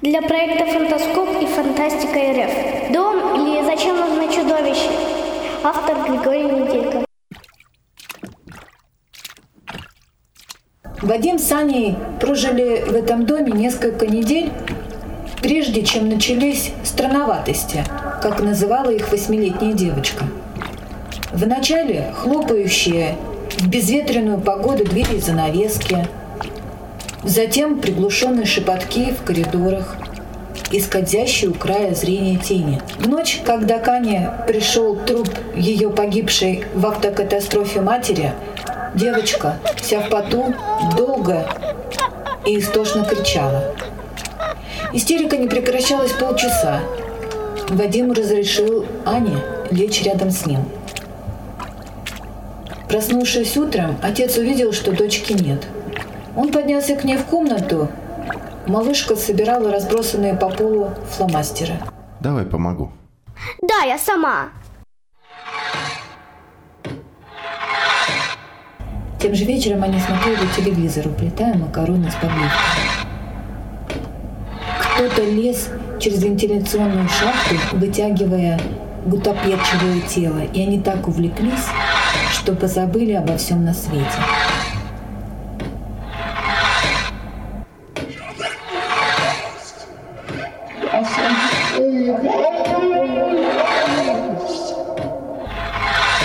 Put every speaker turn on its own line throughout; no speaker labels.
Для проекта «Фантаскоп» и «Фантастика РФ». Дом или «Зачем нужно чудовище?» Автор Григорий Неделько.
Вадим с Аней прожили в этом доме несколько недель, прежде чем начались странноватости, как называла их восьмилетняя девочка. Вначале хлопающие в безветренную погоду двери занавески, затем приглушенные шепотки в коридорах и скользящие у края зрения тени. В ночь, когда к Ане пришел труп ее погибшей в автокатастрофе матери, девочка, вся в поту, долго и истошно кричала. Истерика не прекращалась полчаса. Вадим разрешил Ане лечь рядом с ним. Проснувшись утром, отец увидел, что дочки нет. Он поднялся к ней в комнату. Малышка собирала разбросанные по полу фломастеры.
Давай помогу.
Да, я сама.
Тем же вечером они смотрели телевизор, уплетая макароны с подливкой. Кто-то лез через вентиляционную шахту, вытягивая гутоперчивое тело, и они так увлеклись, что позабыли обо всем на свете.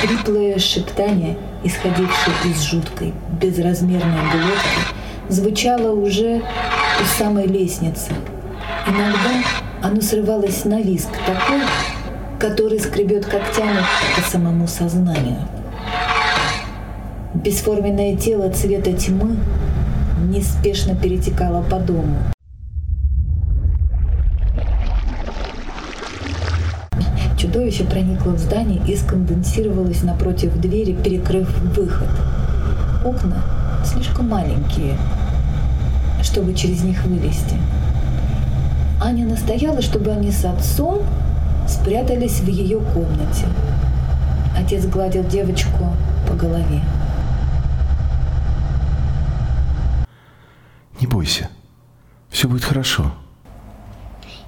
Хриплое шептание, исходившее из жуткой, безразмерной глотки, звучало уже у самой лестницы. Иногда оно срывалось на виск такой, который скребет когтями по самому сознанию. Бесформенное тело цвета тьмы неспешно перетекало по дому. Чудовище проникло в здание и сконденсировалось напротив двери, перекрыв выход. Окна слишком маленькие, чтобы через них вылезти. Аня настояла, чтобы они с отцом спрятались в ее комнате. Отец гладил девочку по голове.
Не бойся. Все будет хорошо.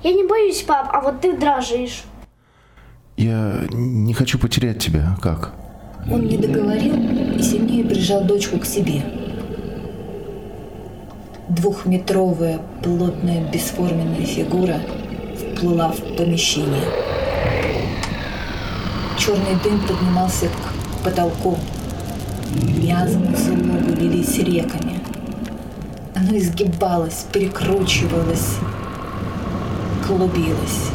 Я не боюсь, пап, а вот ты дрожишь.
Я не хочу потерять тебя. Как?
Он не договорил и сильнее прижал дочку к себе. Двухметровая, плотная, бесформенная фигура вплыла в помещение. Черный дым поднимался к потолку. Язмы злобы лились реками. Оно изгибалось, перекручивалось, клубилось.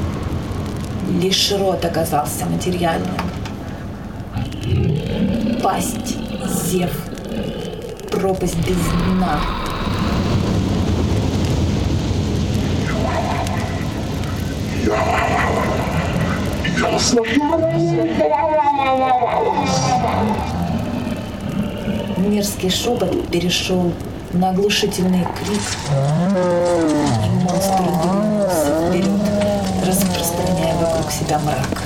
Лишь рот оказался материальным. Пасть, зев, пропасть без дна. Мерзкий шепот перешел на оглушительный крик, и монстр двинулся вперед, вокруг себя мрак.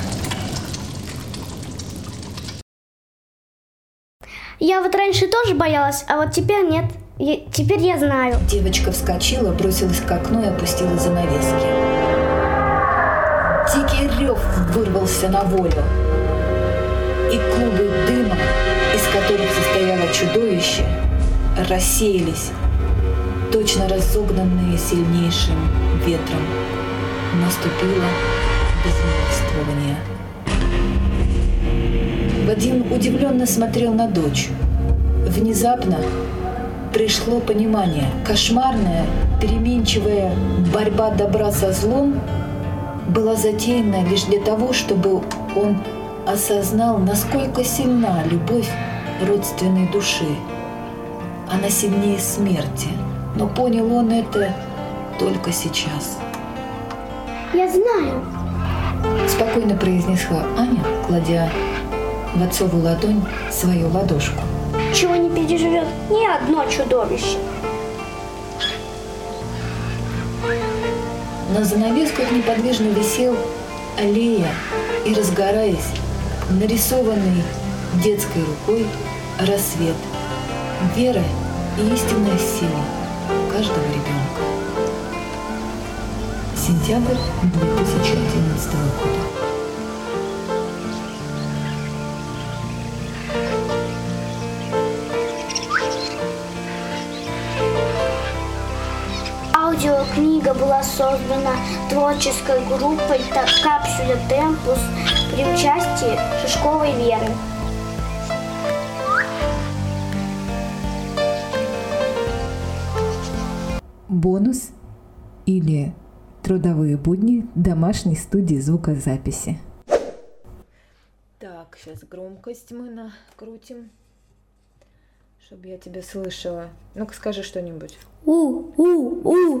Я вот раньше тоже боялась, а вот теперь нет. Я- теперь я знаю.
Девочка вскочила, бросилась к окну и опустила занавески. Дикий рев вырвался на волю. И клубы дыма, из которых состояло чудовище, рассеялись, точно разогнанные сильнейшим ветром. Наступило безмолвствование. Вадим удивленно смотрел на дочь. Внезапно пришло понимание. Кошмарная, переменчивая борьба добра со злом была затеяна лишь для того, чтобы он осознал, насколько сильна любовь родственной души. Она сильнее смерти. Но понял он это только сейчас.
Я знаю.
Спокойно произнесла Аня, кладя в отцову ладонь свою ладошку.
Чего не переживет ни одно чудовище.
На занавесках неподвижно висел аллея и, разгораясь, нарисованный детской рукой рассвет, вера и истинная сила каждого ребенка. Сентябрь 2011 года.
Аудиокнига была создана творческой группой «Та- «Капсуля Темпус» при участии Шишковой Веры.
Бонус или трудовые будни домашней студии звукозаписи.
Так, сейчас громкость мы накрутим, чтобы я тебя слышала. Ну-ка скажи что-нибудь.
У-у-у.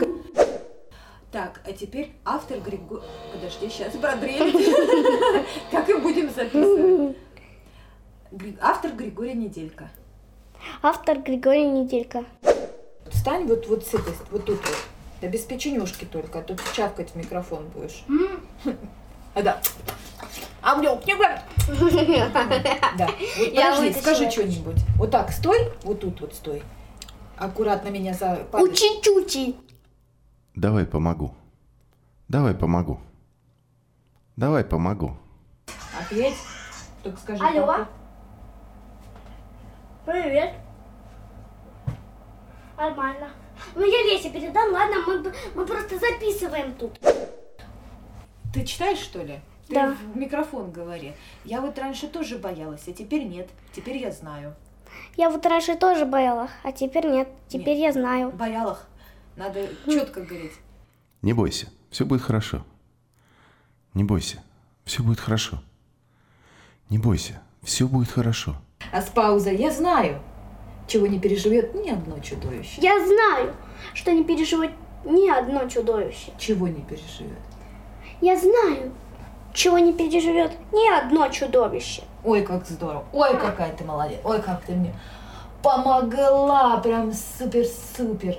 Так, а теперь автор Григорий... Подожди, сейчас продрелить. Как и будем записывать. Автор Григорий Неделька.
Автор Григорий Неделька.
Встань вот, вот с этой, вот тут вот. Да без печенюшки только, а то ты чавкать в микрофон будешь. А да. А мне не говори. Да. Вот
Я
подожди, скажи что-нибудь. Вот так, стой, вот тут вот стой. Аккуратно меня за.
Учи-чучи.
Давай помогу. Давай помогу. Давай помогу.
Ответь. Только скажи.
Алло.
папе.
Привет. Нормально. Ну я Лесе передам, ладно, мы, мы просто записываем тут.
Ты читаешь, что ли? Ты
Да.
в микрофон говори. Я вот раньше тоже боялась, а теперь нет. Теперь я знаю.
Я вот раньше тоже боялась, а теперь нет. Теперь я знаю.
Боялах. Надо четко говорить.
Не бойся, все будет хорошо. Не бойся, все будет хорошо. Не бойся, все будет хорошо.
А с паузой я знаю, чего не переживет ни одно чудовище.
Я знаю, что не переживет ни одно чудовище.
Чего не переживет.
Я знаю, чего не переживет ни одно чудовище.
Ой, как здорово. Ой, какая ты молодец. Ой, как ты мне помогла. Прям супер-супер.